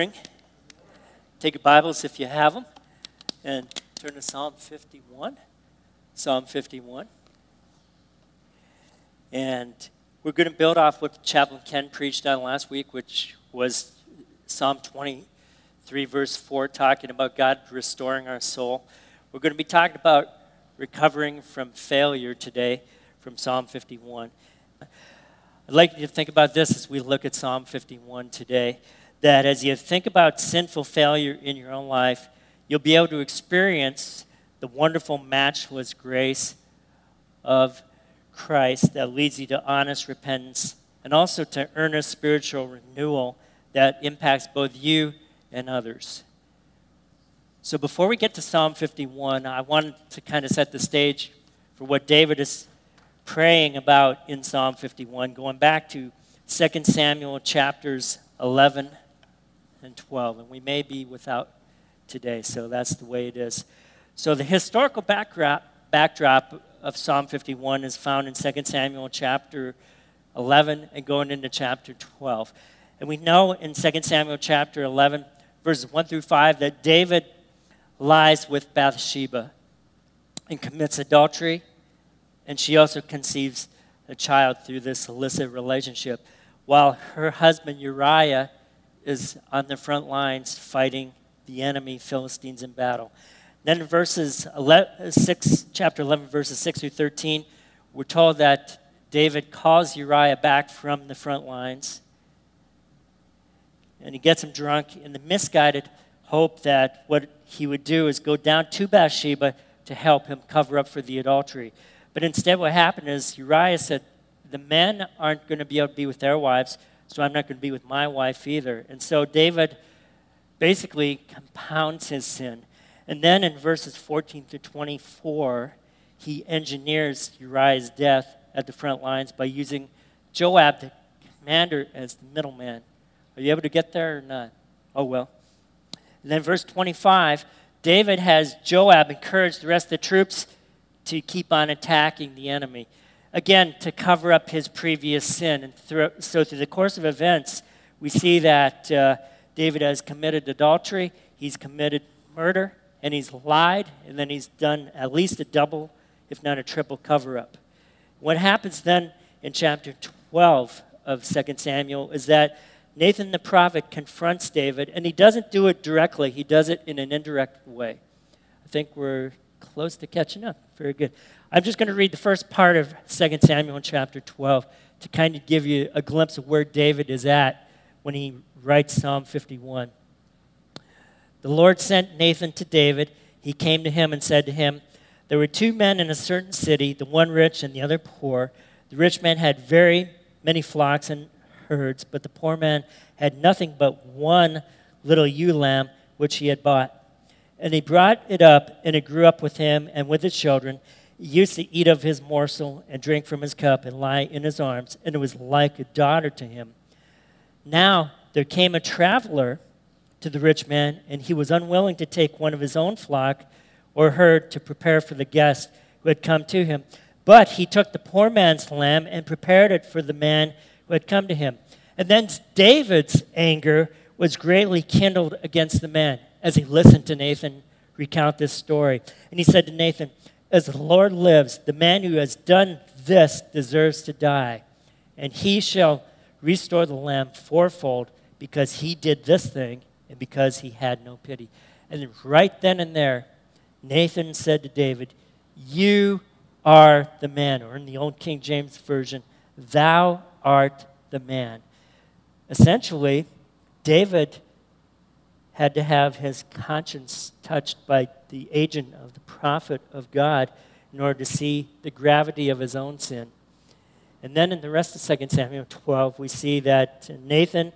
morning. Take your Bibles if you have them and turn to Psalm 51. Psalm 51. And we're going to build off what Chaplain Ken preached on last week, which was Psalm 23, verse 4, talking about God restoring our soul. We're going to be talking about recovering from failure today from Psalm 51. I'd like you to think about this as we look at Psalm 51 today that as you think about sinful failure in your own life, you'll be able to experience the wonderful, matchless grace of Christ that leads you to honest repentance and also to earnest spiritual renewal that impacts both you and others. So, before we get to Psalm 51, I wanted to kind of set the stage for what David is praying about in Psalm 51, going back to 2 Samuel chapters 11 and 12. And we may be without today, so that's the way it is. So the historical backdrop, backdrop of Psalm 51 is found in 2 Samuel chapter 11 and going into chapter 12. And we know in 2 Samuel chapter 11, verses 1 through 5, that David lies with Bathsheba and commits adultery, and she also conceives a child through this illicit relationship, while her husband Uriah is on the front lines fighting the enemy Philistines in battle. Then in verses 11, 6, chapter 11, verses 6 through 13, we're told that David calls Uriah back from the front lines and he gets him drunk in the misguided hope that what he would do is go down to Bathsheba to help him cover up for the adultery. But instead, what happened is Uriah said, The men aren't going to be able to be with their wives, so I'm not going to be with my wife either. And so David basically compounds his sin. And then in verses 14 to 24, he engineers Uriah's death at the front lines by using Joab, the commander, as the middleman. Are you able to get there or not? Oh, well. And then verse 25, David has Joab encourage the rest of the troops to keep on attacking the enemy again, to cover up his previous sin. And through, so, through the course of events, we see that uh, David has committed adultery, he's committed murder, and he's lied, and then he's done at least a double, if not a triple cover up. What happens then in chapter 12 of 2 Samuel is that Nathan the prophet confronts David, and he doesn't do it directly, he does it in an indirect way. I think we're close to catching up. Very good. I'm just going to read the first part of 2 Samuel chapter 12 to kind of give you a glimpse of where David is at when he writes Psalm 51. The Lord sent Nathan to David. He came to him and said to him, There were two men in a certain city, the one rich and the other poor. The rich man had very many flocks and herds, but the poor man had nothing but one little ewe lamb which he had bought. And he brought it up, and it grew up with him and with his children used to eat of his morsel and drink from his cup and lie in his arms, and it was like a daughter to him. Now there came a traveler to the rich man, and he was unwilling to take one of his own flock or herd to prepare for the guest who had come to him. But he took the poor man's lamb and prepared it for the man who had come to him. And then David's anger was greatly kindled against the man as he listened to Nathan recount this story. And he said to Nathan, as the Lord lives, the man who has done this deserves to die, and he shall restore the lamb fourfold because he did this thing and because he had no pity. And right then and there, Nathan said to David, You are the man, or in the old King James Version, Thou art the man. Essentially, David had to have his conscience touched by the agent of the prophet of God in order to see the gravity of his own sin. And then in the rest of 2 Samuel 12, we see that Nathan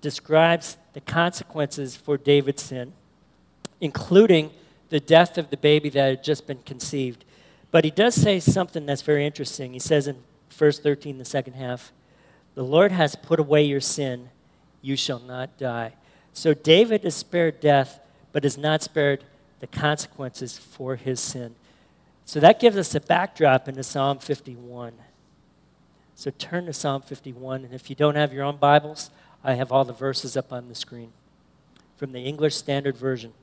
describes the consequences for David's sin, including the death of the baby that had just been conceived. But he does say something that's very interesting. He says in verse 13, the second half, The Lord has put away your sin, you shall not die. So David is spared death, but is not spared the consequences for his sin. So that gives us a backdrop into Psalm 51. So turn to Psalm 51, and if you don't have your own Bibles, I have all the verses up on the screen. from the English Standard Version.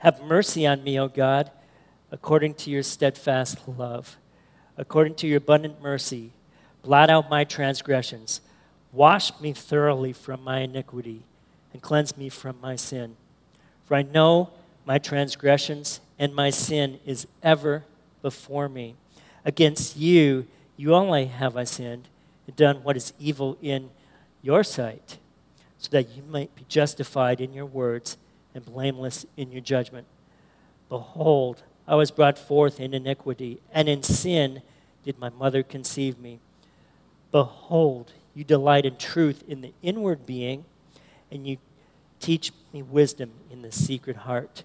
Have mercy on me, O God, according to your steadfast love. According to your abundant mercy, blot out my transgressions. Wash me thoroughly from my iniquity and cleanse me from my sin. For I know my transgressions and my sin is ever before me. Against you, you only have I sinned and done what is evil in your sight, so that you might be justified in your words and blameless in your judgment. Behold, I was brought forth in iniquity, and in sin did my mother conceive me. Behold, you delight in truth in the inward being, and you teach me wisdom in the secret heart.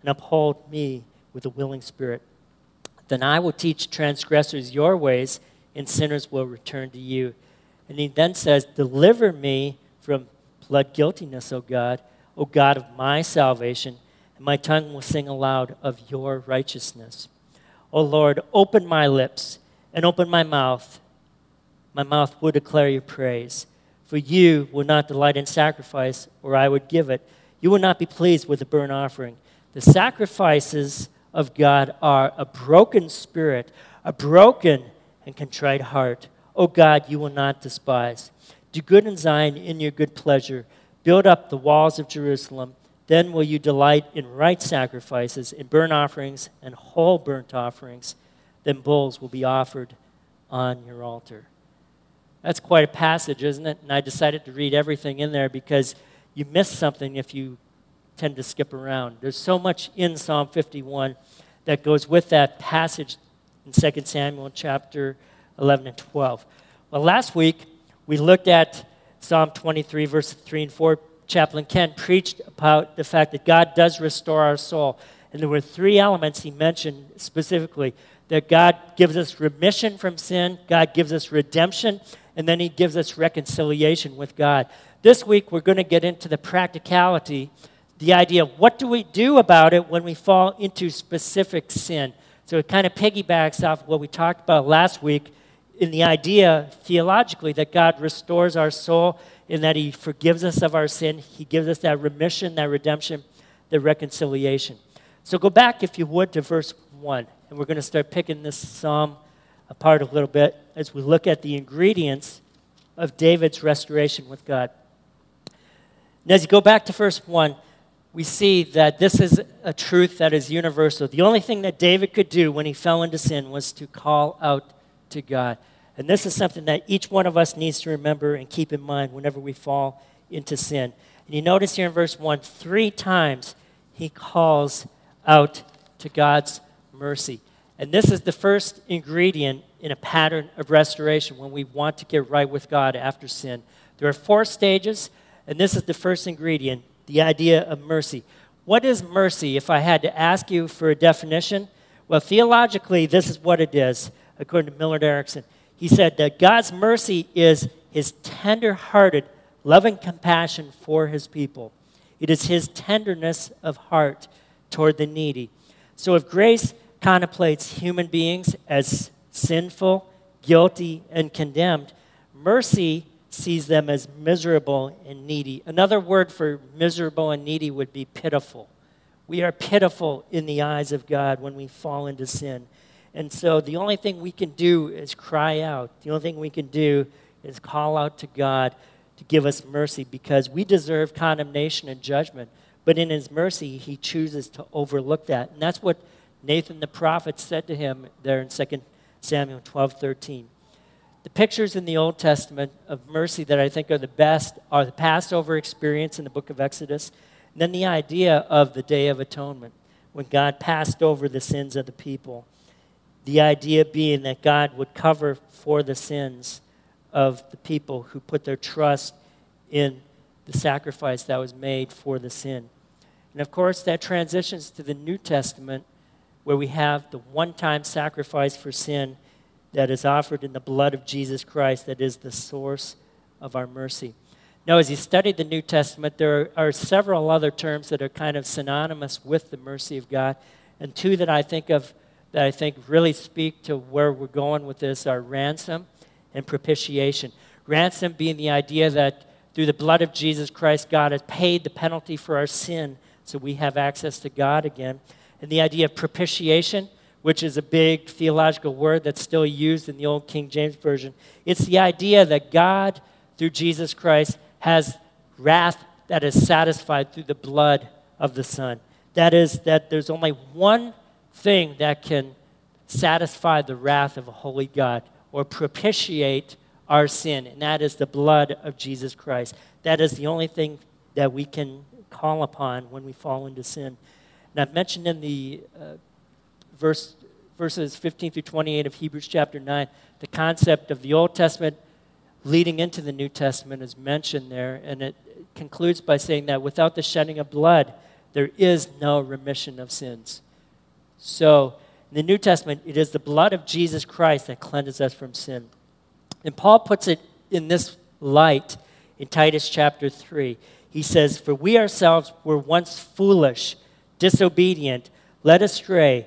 and uphold me with a willing spirit. Then I will teach transgressors your ways, and sinners will return to you. And he then says, Deliver me from blood guiltiness, O God O God of my salvation, and my tongue will sing aloud of your righteousness. O Lord, open my lips and open my mouth. My mouth will declare your praise. For you will not delight in sacrifice, or I would give it. You will not be pleased with a burnt offering. The sacrifices of God are a broken spirit, a broken and contrite heart. O God, you will not despise. Do good in Zion in your good pleasure. Build up the walls of Jerusalem. Then will you delight in right sacrifices, in burnt offerings and whole burnt offerings. Then bulls will be offered on your altar. That's quite a passage, isn't it? And I decided to read everything in there because you miss something if you tend to skip around. There's so much in Psalm 51 that goes with that passage in 2 Samuel chapter 11 and 12. Well, last week we looked at Psalm 23, verse 3 and 4, Chaplain Ken preached about the fact that God does restore our soul. And there were three elements he mentioned specifically that God gives us remission from sin, God gives us redemption, and then he gives us reconciliation with God. This week, we're going to get into the practicality, the idea of what do we do about it when we fall into specific sin. So it kind of piggybacks off what we talked about last week in the idea theologically that God restores our soul in that He forgives us of our sin. He gives us that remission, that redemption, the reconciliation. So go back, if you would, to verse 1. And we're going to start picking this psalm apart a little bit as we look at the ingredients of David's restoration with God. And as you go back to verse 1, we see that this is a truth that is universal. The only thing that David could do when he fell into sin was to call out to God. And this is something that each one of us needs to remember and keep in mind whenever we fall into sin. And you notice here in verse 1, three times he calls out to God's mercy. And this is the first ingredient in a pattern of restoration when we want to get right with God after sin. There are four stages, and this is the first ingredient the idea of mercy. What is mercy? If I had to ask you for a definition, well, theologically, this is what it is according to Millard Erickson. He said that God's mercy is his tender hearted, loving compassion for his people. It is his tenderness of heart toward the needy. So if grace contemplates human beings as sinful, guilty, and condemned, mercy sees them as miserable and needy. Another word for miserable and needy would be pitiful. We are pitiful in the eyes of God when we fall into sin. And so the only thing we can do is cry out. The only thing we can do is call out to God to give us mercy because we deserve condemnation and judgment. But in his mercy, he chooses to overlook that. And that's what Nathan the prophet said to him there in 2 Samuel 12 13. The pictures in the Old Testament of mercy that I think are the best are the Passover experience in the book of Exodus, and then the idea of the Day of Atonement, when God passed over the sins of the people. The idea being that God would cover for the sins of the people who put their trust in the sacrifice that was made for the sin. And of course, that transitions to the New Testament, where we have the one time sacrifice for sin that is offered in the blood of Jesus Christ, that is the source of our mercy. Now, as you study the New Testament, there are several other terms that are kind of synonymous with the mercy of God. And two that I think of that I think really speak to where we're going with this are ransom and propitiation. Ransom being the idea that through the blood of Jesus Christ, God has paid the penalty for our sin so we have access to God again. And the idea of propitiation, which is a big theological word that's still used in the Old King James Version, it's the idea that God, through Jesus Christ, has wrath that is satisfied through the blood of the Son. That is, that there's only one thing that can satisfy the wrath of a holy God or propitiate our sin, and that is the blood of Jesus Christ. That is the only thing that we can call upon when we fall into sin. And I've mentioned in the uh, verse, verses 15 through 28 of Hebrews chapter 9, the concept of the Old Testament leading into the New Testament is mentioned there, and it concludes by saying that without the shedding of blood, there is no remission of sins. So, in the New Testament, it is the blood of Jesus Christ that cleanses us from sin. And Paul puts it in this light in Titus chapter 3. He says, For we ourselves were once foolish, disobedient, led astray,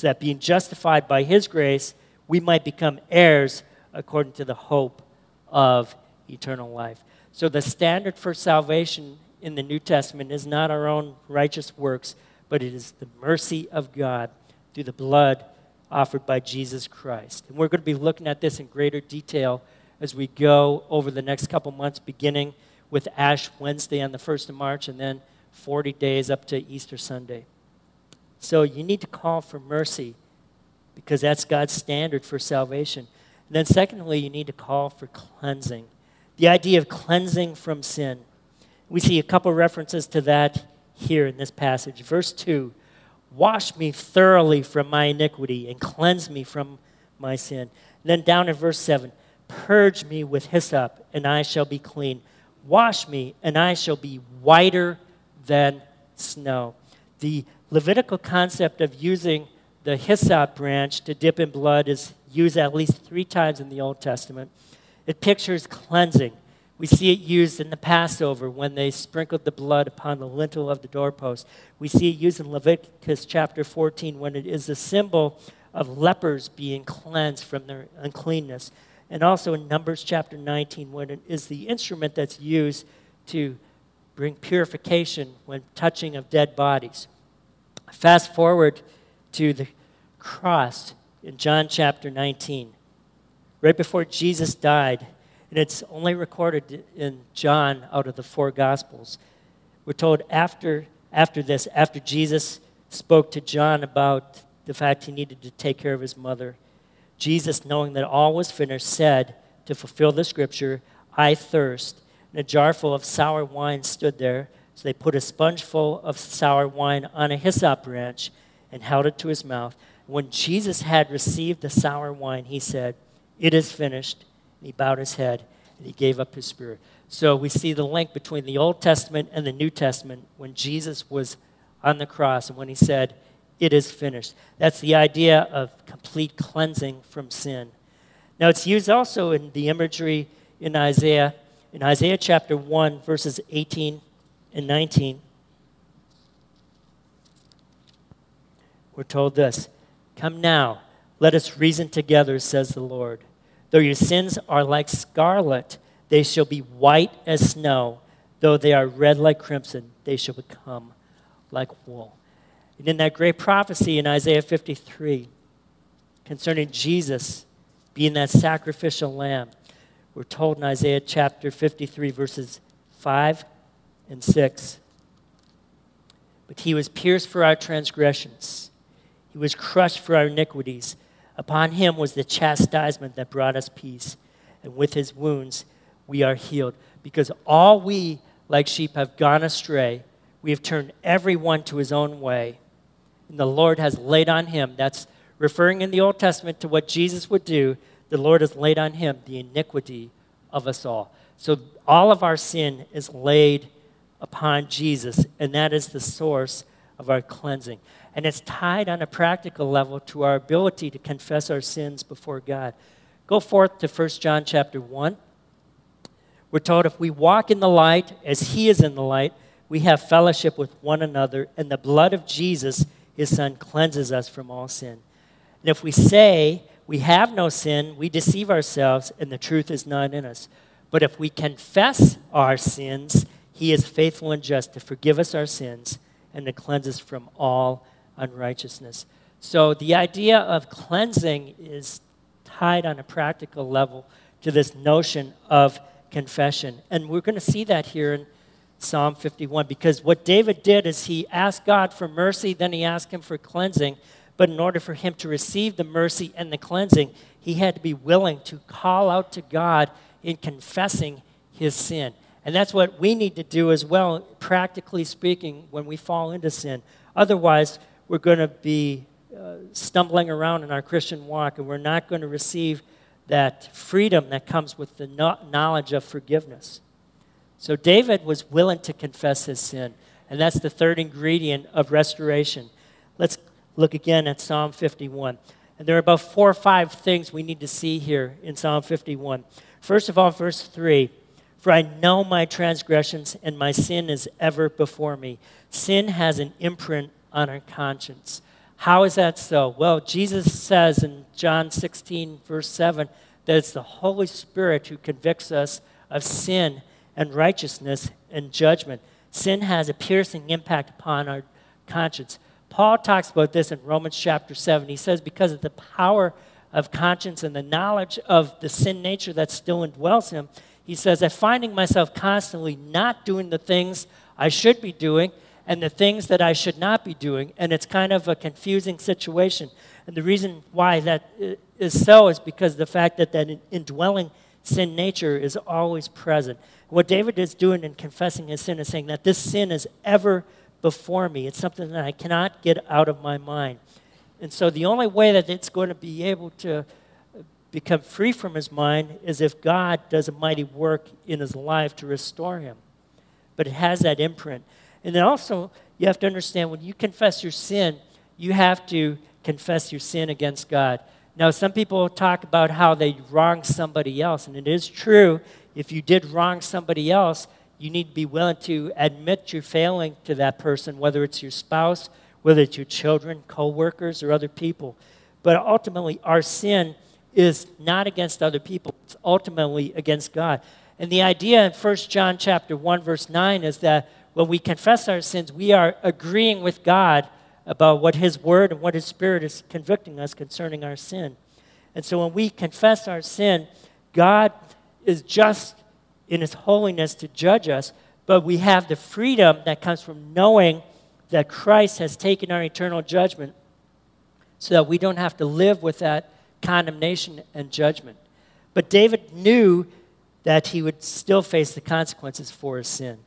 so that being justified by His grace, we might become heirs according to the hope of eternal life. So the standard for salvation in the New Testament is not our own righteous works, but it is the mercy of God through the blood offered by Jesus Christ. And we're going to be looking at this in greater detail as we go over the next couple months, beginning with Ash Wednesday on the 1st of March and then 40 days up to Easter Sunday. So you need to call for mercy because that's God's standard for salvation. And then, secondly, you need to call for cleansing. The idea of cleansing from sin. We see a couple references to that here in this passage. Verse 2 Wash me thoroughly from my iniquity and cleanse me from my sin. And then down in verse 7 Purge me with hyssop, and I shall be clean. Wash me, and I shall be whiter than snow. The Levitical concept of using the hyssop branch to dip in blood is used at least three times in the Old Testament. It pictures cleansing. We see it used in the Passover when they sprinkled the blood upon the lintel of the doorpost. We see it used in Leviticus chapter 14 when it is a symbol of lepers being cleansed from their uncleanness. And also in Numbers chapter 19 when it is the instrument that's used to bring purification when touching of dead bodies. Fast forward to the cross in John chapter 19, right before Jesus died, and it's only recorded in John out of the four Gospels. We're told after, after this, after Jesus spoke to John about the fact he needed to take care of his mother, Jesus, knowing that all was finished, said, to fulfill the scripture, I thirst. And a jar full of sour wine stood there. So they put a sponge full of sour wine on a hyssop branch and held it to his mouth. When Jesus had received the sour wine, he said, It is finished. And he bowed his head and he gave up his spirit. So we see the link between the Old Testament and the New Testament when Jesus was on the cross and when he said, It is finished. That's the idea of complete cleansing from sin. Now, it's used also in the imagery in Isaiah, in Isaiah chapter 1, verses 18 and 19. we're told this Come now, let us reason together, says the Lord. Though your sins are like scarlet, they shall be white as snow. Though they are red like crimson, they shall become like wool. And in that great prophecy in Isaiah 53 concerning Jesus being that sacrificial lamb, we're told in Isaiah chapter 53, verses 5 and 6. But he was pierced for our transgressions, he was crushed for our iniquities. Upon him was the chastisement that brought us peace, and with his wounds we are healed. Because all we, like sheep, have gone astray, we have turned everyone to his own way. And the Lord has laid on him, that's referring in the Old Testament to what Jesus would do, the Lord has laid on him the iniquity of us all. So all of our sin is laid upon Jesus, and that is the source of our cleansing. And it's tied on a practical level to our ability to confess our sins before God. Go forth to 1 John chapter 1. We're told if we walk in the light as he is in the light, we have fellowship with one another, and the blood of Jesus, his son, cleanses us from all sin. And if we say we have no sin, we deceive ourselves, and the truth is not in us. But if we confess our sins, he is faithful and just to forgive us our sins and to cleanse us from all unrighteousness. So the idea of cleansing is tied on a practical level to this notion of confession. And we're going to see that here in Psalm 51 because what David did is he asked God for mercy, then he asked him for cleansing. But in order for him to receive the mercy and the cleansing, he had to be willing to call out to God in confessing his sin. And that's what we need to do as well, practically speaking, when we fall into sin. Otherwise, we're going to be uh, stumbling around in our Christian walk and we're not going to receive that freedom that comes with the no- knowledge of forgiveness. So, David was willing to confess his sin. And that's the third ingredient of restoration. Let's look again at Psalm 51. And there are about four or five things we need to see here in Psalm 51. First of all, verse 3 for I know my transgressions, and my sin is ever before me. Sin has an imprint on our conscience. How is that so? Well, Jesus says in John 16, verse 7, that it's the Holy Spirit who convicts us of sin and righteousness and judgment. Sin has a piercing impact upon our conscience. Paul talks about this in Romans chapter 7. He says, Because of the power of conscience and the knowledge of the sin nature that still indwells him, he says, I'm finding myself constantly not doing the things I should be doing and the things that I should not be doing. And it's kind of a confusing situation. And the reason why that is so is because the fact that that indwelling sin nature is always present. What David is doing in confessing his sin is saying that this sin is ever before me. It's something that I cannot get out of my mind. And so the only way that it's going to be able to become free from his mind is if God does a mighty work in his life to restore him. But it has that imprint. And then also, you have to understand when you confess your sin, you have to confess your sin against God. Now, some people talk about how they wronged somebody else, and it is true. If you did wrong somebody else, you need to be willing to admit your failing to that person, whether it's your spouse, whether it's your children, co workers, or other people. But ultimately, our sin is not against other people, it's ultimately against God. And the idea in 1 John chapter 1 verse 9 is that when we confess our sins, we are agreeing with God about what his word and what his spirit is convicting us concerning our sin. And so when we confess our sin, God is just in his holiness to judge us, but we have the freedom that comes from knowing that Christ has taken our eternal judgment so that we don't have to live with that condemnation and judgment. But David knew that he would still face the consequences for his sin.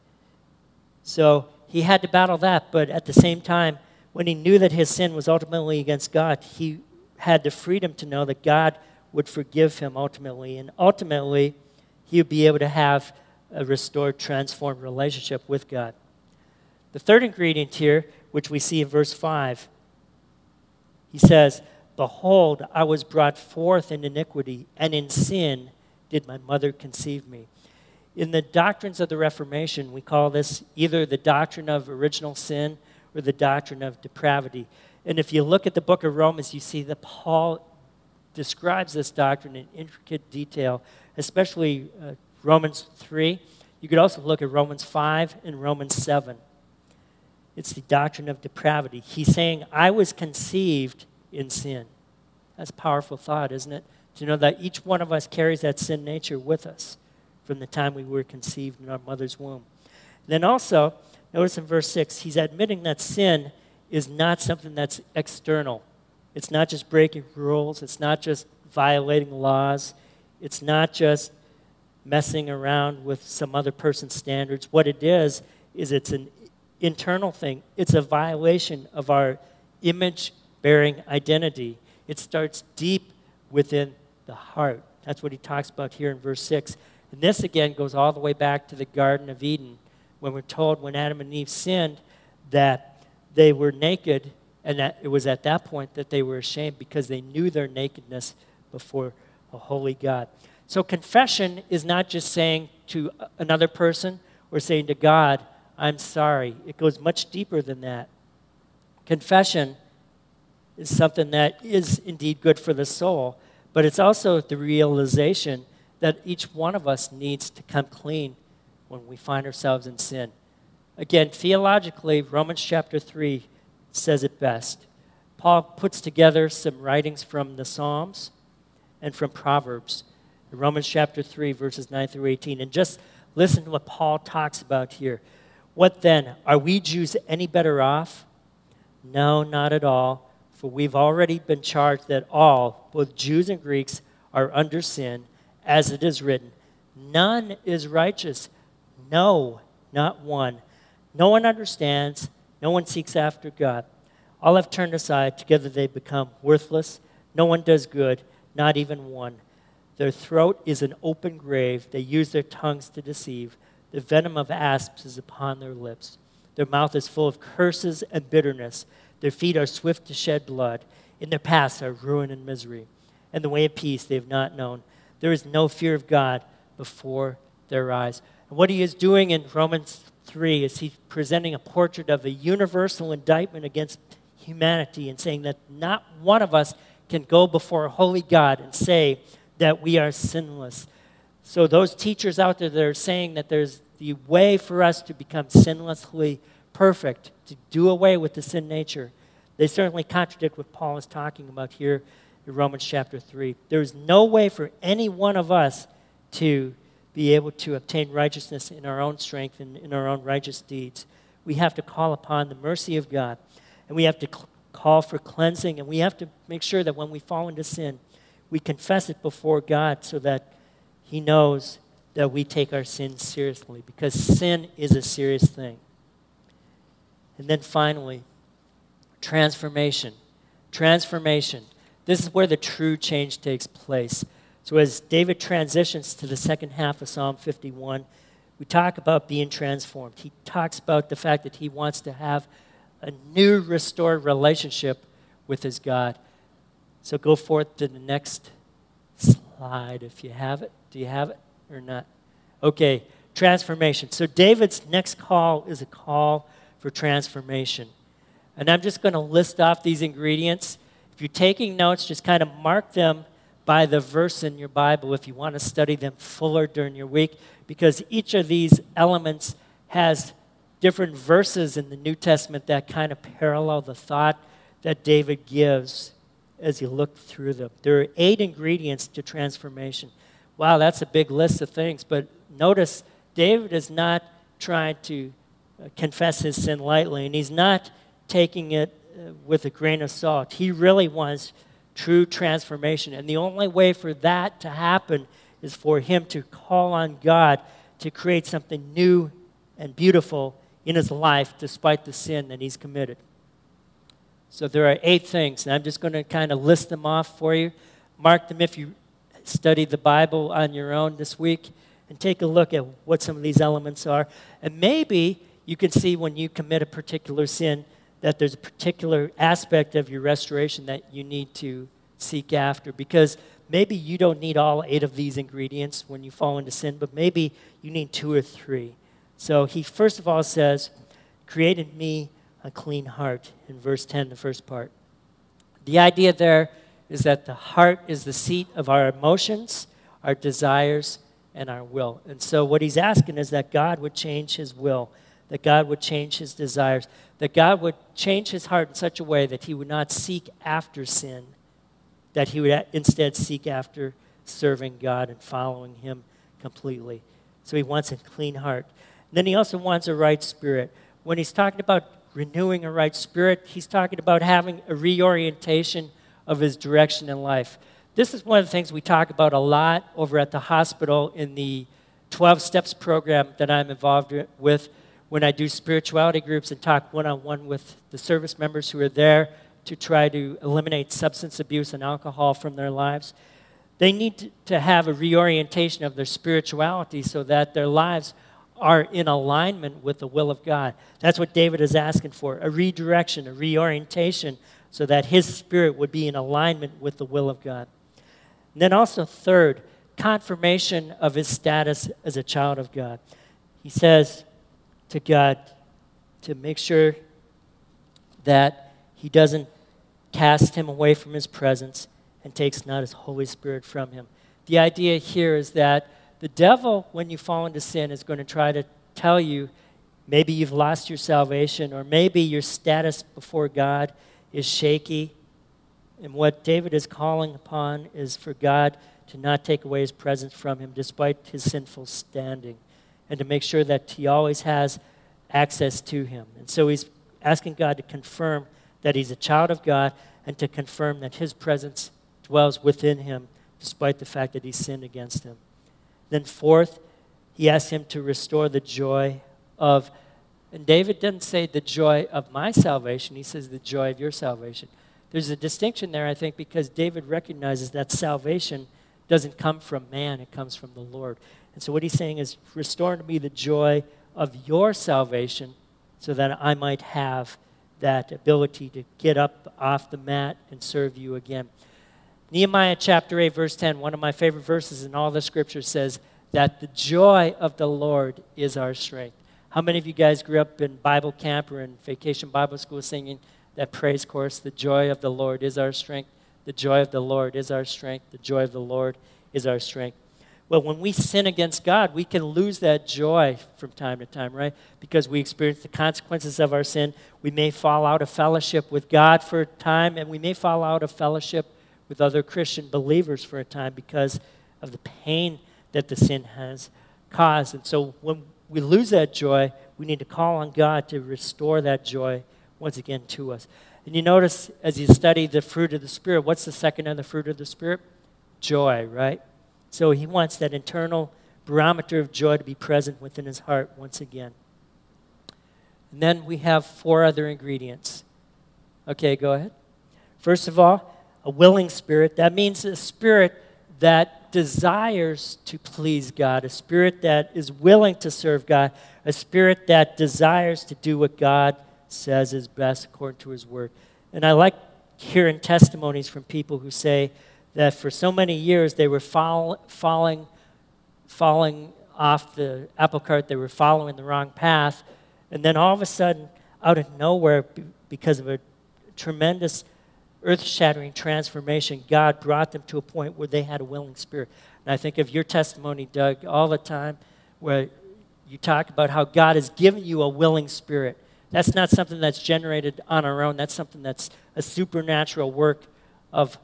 So he had to battle that, but at the same time, when he knew that his sin was ultimately against God, he had the freedom to know that God would forgive him ultimately. And ultimately, he would be able to have a restored, transformed relationship with God. The third ingredient here, which we see in verse 5, he says, Behold, I was brought forth in iniquity, and in sin did my mother conceive me. In the doctrines of the Reformation, we call this either the doctrine of original sin or the doctrine of depravity. And if you look at the book of Romans, you see that Paul describes this doctrine in intricate detail, especially uh, Romans 3. You could also look at Romans 5 and Romans 7. It's the doctrine of depravity. He's saying, I was conceived in sin. That's a powerful thought, isn't it? To know that each one of us carries that sin nature with us from the time we were conceived in our mother's womb. Then also, notice in verse 6, he's admitting that sin is not something that's external. It's not just breaking rules, it's not just violating laws, it's not just messing around with some other person's standards. What it is, is it's an internal thing, it's a violation of our image bearing identity. It starts deep within the heart. That's what he talks about here in verse 6. And this again goes all the way back to the Garden of Eden when we're told when Adam and Eve sinned that they were naked, and that it was at that point that they were ashamed because they knew their nakedness before a holy God. So confession is not just saying to another person or saying to God, I'm sorry. It goes much deeper than that. Confession is something that is indeed good for the soul, but it's also the realization that each one of us needs to come clean when we find ourselves in sin. Again, theologically, Romans chapter 3 says it best. Paul puts together some writings from the Psalms and from Proverbs. Romans chapter 3, verses 9 through 18. And just listen to what Paul talks about here. What then? Are we Jews any better off? No, not at all. For we've already been charged that all, both Jews and Greeks, are under sin, as it is written None is righteous. No, not one. No one understands. No one seeks after God. All have turned aside. Together they become worthless. No one does good, not even one. Their throat is an open grave. They use their tongues to deceive. The venom of asps is upon their lips. Their mouth is full of curses and bitterness. Their feet are swift to shed blood. In their paths are ruin and misery. And the way of peace they have not known. There is no fear of God before their eyes. And what he is doing in Romans 3 is he's presenting a portrait of a universal indictment against humanity and saying that not one of us can go before a holy God and say that we are sinless. So, those teachers out there that are saying that there's the way for us to become sinlessly perfect, to do away with the sin nature. They certainly contradict what Paul is talking about here in Romans chapter 3. There is no way for any one of us to be able to obtain righteousness in our own strength and in our own righteous deeds. We have to call upon the mercy of God, and we have to cl- call for cleansing, and we have to make sure that when we fall into sin, we confess it before God so that He knows that we take our sins seriously, because sin is a serious thing. And then finally, transformation. Transformation. This is where the true change takes place. So, as David transitions to the second half of Psalm 51, we talk about being transformed. He talks about the fact that he wants to have a new, restored relationship with his God. So, go forth to the next slide if you have it. Do you have it or not? Okay, transformation. So, David's next call is a call for transformation. And I'm just going to list off these ingredients. If you're taking notes, just kind of mark them by the verse in your Bible if you want to study them fuller during your week, because each of these elements has different verses in the New Testament that kind of parallel the thought that David gives as you look through them. There are eight ingredients to transformation. Wow, that's a big list of things, but notice David is not trying to confess his sin lightly, and he's not taking it uh, with a grain of salt. He really wants true transformation. And the only way for that to happen is for him to call on God to create something new and beautiful in his life despite the sin that he's committed. So there are eight things, and I'm just going to kind of list them off for you. Mark them if you study the Bible on your own this week and take a look at what some of these elements are. And maybe you can see when you commit a particular sin that there's a particular aspect of your restoration that you need to seek after because maybe you don't need all eight of these ingredients when you fall into sin, but maybe you need two or three. So he first of all says, Create in me a clean heart, in verse 10, the first part. The idea there is that the heart is the seat of our emotions, our desires, and our will. And so what he's asking is that God would change his will that God would change his desires, that God would change his heart in such a way that he would not seek after sin, that he would instead seek after serving God and following him completely. So he wants a clean heart. then he also wants a right spirit. When he's talking about renewing a right spirit, he's talking about having a reorientation of his direction in life. This is one of the things we talk about a lot over at the hospital in the 12 Steps program that I'm involved with when I do spirituality groups and talk one on one with the service members who are there to try to eliminate substance abuse and alcohol from their lives. They need to have a reorientation of their spirituality so that their lives are in alignment with the will of God. That's what David is asking for a redirection, a reorientation, so that his spirit would be in alignment with the will of God. And then also, third, confirmation of his status as a child of God. He says to God to make sure that he doesn't cast him away from his presence and takes not his Holy Spirit from him. The idea here is that the devil, when you fall into sin, is going to try to tell you maybe you've lost your salvation or maybe your status before God is shaky. And what David is calling upon is for God to not take away his presence from him despite his sinful standing and to make sure that he always has access to him. And so he's asking God to confirm that he's a child of God and to confirm that his presence dwells within him despite the fact that he sinned against him. Then, fourth, he asks him to restore the joy of, and David doesn't say the joy of my salvation, he says the joy of your salvation. There's a distinction there, I think, because David recognizes that salvation doesn't come from man, it comes from the Lord. And so, what he's saying is, restore to me the joy of your salvation so that I might have that ability to get up off the mat and serve you again. Nehemiah chapter 8, verse 10, one of my favorite verses in all the scripture says that the joy of the Lord is our strength. How many of you guys grew up in Bible camp or in vacation Bible school singing that praise chorus? The joy of the Lord is our strength. The joy of the Lord is our strength. The joy of the Lord is our strength. Well, when we sin against God, we can lose that joy from time to time, right? Because we experience the consequences of our sin. We may fall out of fellowship with God for a time, and we may fall out of fellowship with other Christian believers for a time because of the pain that the sin has caused. And so when we lose that joy, we need to call on God to restore that joy once again to us. And you notice as you study the fruit of the Spirit, what's the second of the fruit of the Spirit? Joy, right? So he wants that internal barometer of joy to be present within his heart once again. And then we have four other ingredients. Okay, go ahead. First of all, a willing spirit. That means a spirit that desires to please God, a spirit that is willing to serve God, a spirit that desires to do what God says is best according to his word. And I like hearing testimonies from people who say, that for so many years they were fall, falling, falling off the apple cart, they were following the wrong path, and then all of a sudden, out of nowhere, because of a tremendous earth shattering transformation, God brought them to a point where they had a willing spirit. And I think of your testimony, Doug, all the time, where you talk about how God has given you a willing spirit. That's not something that's generated on our own, that's something that's a supernatural work of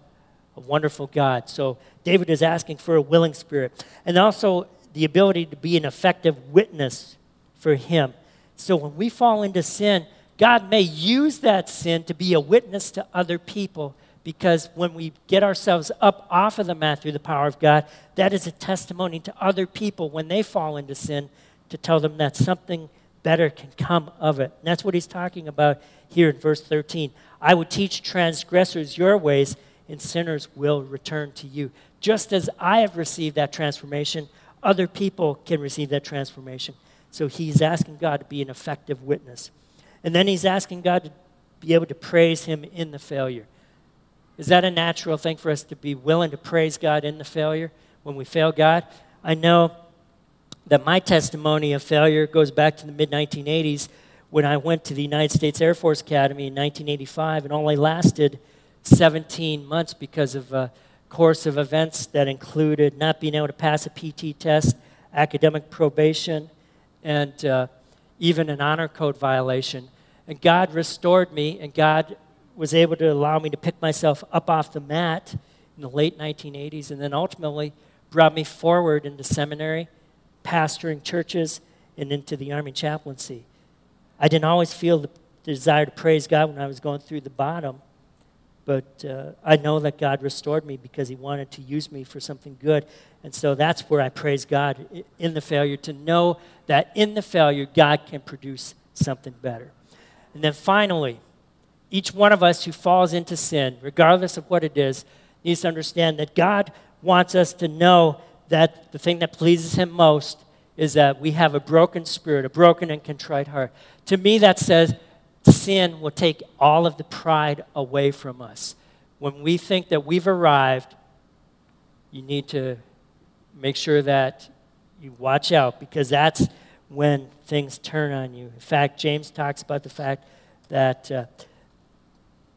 a wonderful God. So David is asking for a willing spirit and also the ability to be an effective witness for him. So when we fall into sin, God may use that sin to be a witness to other people because when we get ourselves up off of the mat through the power of God, that is a testimony to other people when they fall into sin to tell them that something better can come of it. And that's what he's talking about here in verse 13. I will teach transgressors your ways, and sinners will return to you. Just as I have received that transformation, other people can receive that transformation. So he's asking God to be an effective witness. And then he's asking God to be able to praise him in the failure. Is that a natural thing for us to be willing to praise God in the failure when we fail God? I know that my testimony of failure goes back to the mid 1980s when I went to the United States Air Force Academy in 1985 and only lasted 17 months because of a course of events that included not being able to pass a PT test, academic probation, and uh, even an honor code violation. And God restored me, and God was able to allow me to pick myself up off the mat in the late 1980s, and then ultimately brought me forward into seminary, pastoring churches and into the Army chaplaincy. I didn't always feel the desire to praise God when I was going through the bottom, but uh, I know that God restored me because He wanted to use me for something good. And so that's where I praise God in the failure, to know that in the failure, God can produce something better. And then finally, each one of us who falls into sin, regardless of what it is, needs to understand that God wants us to know that the thing that pleases Him most is that we have a broken spirit, a broken and contrite heart. To me, that says sin will take all of the pride away from us. When we think that we've arrived, you need to make sure that you watch out because that's when things turn on you. In fact, James talks about the fact that uh,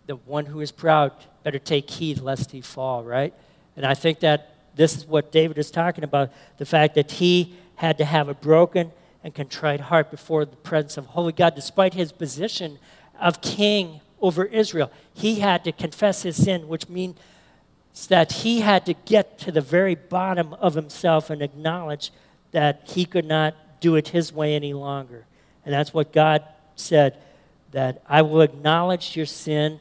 the one who is proud better take heed lest he fall, right? And I think that this is what David is talking about the fact that he had to have a broken and contrite heart before the presence of holy God, despite his position of king over Israel. He had to confess his sin, which means that he had to get to the very bottom of himself and acknowledge that he could not do it his way any longer. And that's what God said that I will acknowledge your sin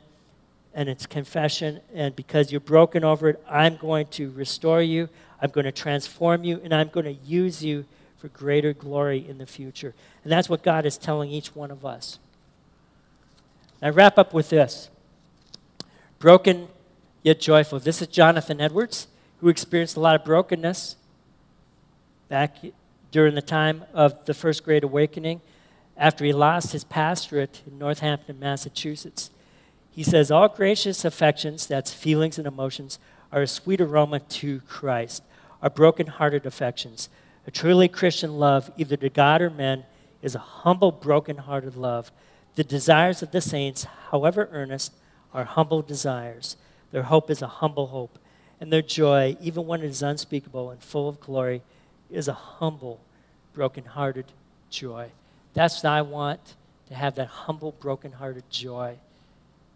and its confession, and because you're broken over it, I'm going to restore you, I'm going to transform you, and I'm going to use you for greater glory in the future. And that's what God is telling each one of us. I wrap up with this broken yet joyful. This is Jonathan Edwards, who experienced a lot of brokenness back during the time of the First Great Awakening after he lost his pastorate in Northampton, Massachusetts. He says, All gracious affections, that's feelings and emotions, are a sweet aroma to Christ. Our broken-hearted affections a truly Christian love, either to God or men, is a humble, broken-hearted love. The desires of the saints, however earnest, are humble desires. Their hope is a humble hope. And their joy, even when it is unspeakable and full of glory, is a humble, broken-hearted joy. That's what I want to have that humble, broken-hearted joy.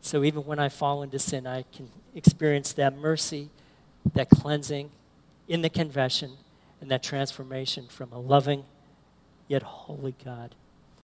So even when I fall into sin, I can experience that mercy, that cleansing in the confession, and that transformation from a loving yet holy God.